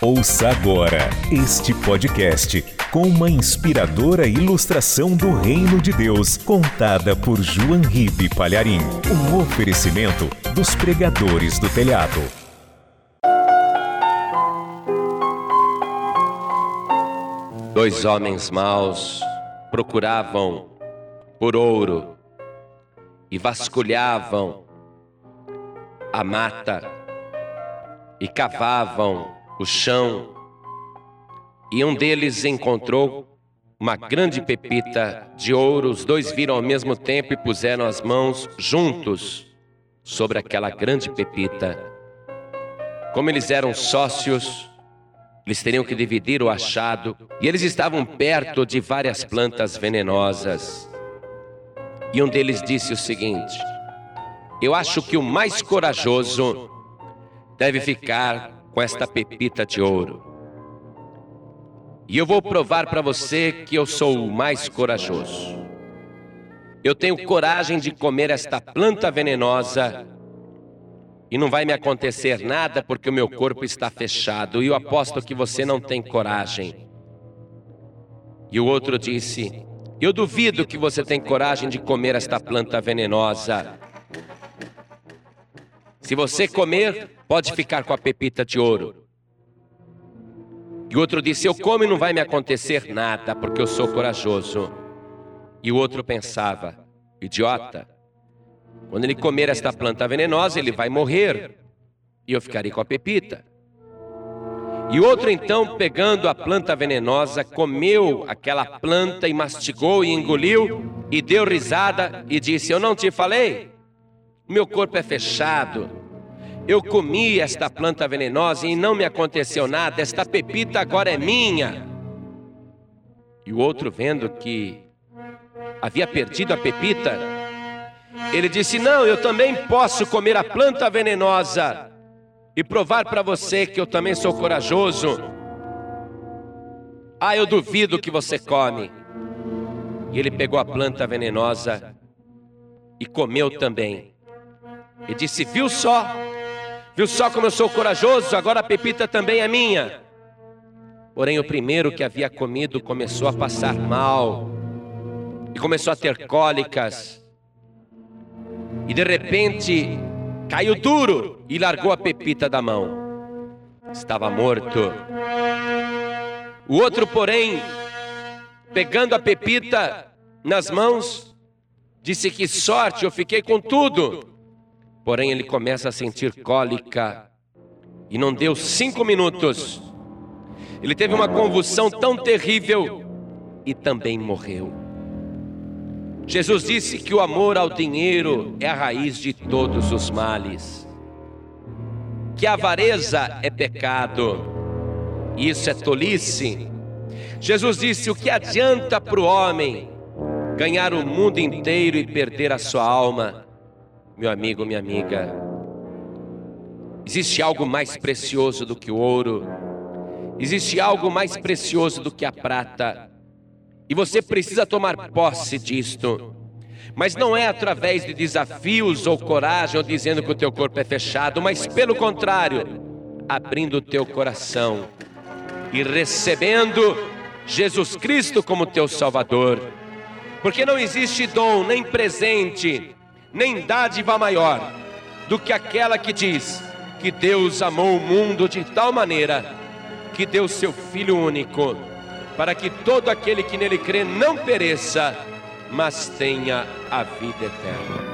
Ouça agora este podcast com uma inspiradora ilustração do Reino de Deus, contada por João Ribe Palharim. Um oferecimento dos pregadores do telhado. Dois homens maus procuravam por ouro e vasculhavam a mata e cavavam o chão. E um deles encontrou uma grande pepita de ouro. Os dois viram ao mesmo tempo e puseram as mãos juntos sobre aquela grande pepita. Como eles eram sócios, eles teriam que dividir o achado e eles estavam perto de várias plantas venenosas. E um deles disse o seguinte: Eu acho que o mais corajoso deve ficar com esta pepita de ouro. E eu vou provar para você que eu sou o mais corajoso. Eu tenho coragem de comer esta planta venenosa e não vai me acontecer nada porque o meu corpo está fechado. E eu aposto que você não tem coragem. E o outro disse: Eu duvido que você tem coragem de comer esta planta venenosa. Se você comer, pode ficar com a pepita de ouro. E o outro disse: Eu como e não vai me acontecer nada, porque eu sou corajoso. E o outro pensava: Idiota, quando ele comer esta planta venenosa, ele vai morrer, e eu ficarei com a pepita. E outro então, pegando a planta venenosa, comeu aquela planta e mastigou e engoliu, e deu risada e disse: Eu não te falei? Meu corpo é fechado eu comi esta planta venenosa e não me aconteceu nada, esta pepita agora é minha. E o outro, vendo que havia perdido a pepita, ele disse: Não, eu também posso comer a planta venenosa e provar para você que eu também sou corajoso. Ah, eu duvido que você come. E ele pegou a planta venenosa e comeu também. E disse: Viu só? Viu só como eu sou corajoso? Agora a pepita também é minha. Porém, o primeiro que havia comido começou a passar mal e começou a ter cólicas. E de repente caiu duro e largou a pepita da mão. Estava morto. O outro, porém, pegando a pepita nas mãos, disse: Que sorte, eu fiquei com tudo. Porém, ele começa a sentir cólica e não deu cinco minutos. Ele teve uma convulsão tão terrível e também morreu. Jesus disse que o amor ao dinheiro é a raiz de todos os males, que a avareza é pecado, isso é tolice. Jesus disse: o que adianta para o homem ganhar o mundo inteiro e perder a sua alma? Meu amigo, minha amiga, existe algo mais precioso do que o ouro, existe algo mais precioso do que a prata, e você precisa tomar posse disto. Mas não é através de desafios ou coragem ou dizendo que o teu corpo é fechado, mas pelo contrário, abrindo o teu coração e recebendo Jesus Cristo como teu Salvador. Porque não existe dom nem presente nem dádiva maior do que aquela que diz que Deus amou o mundo de tal maneira que deu seu Filho único, para que todo aquele que nele crê não pereça, mas tenha a vida eterna.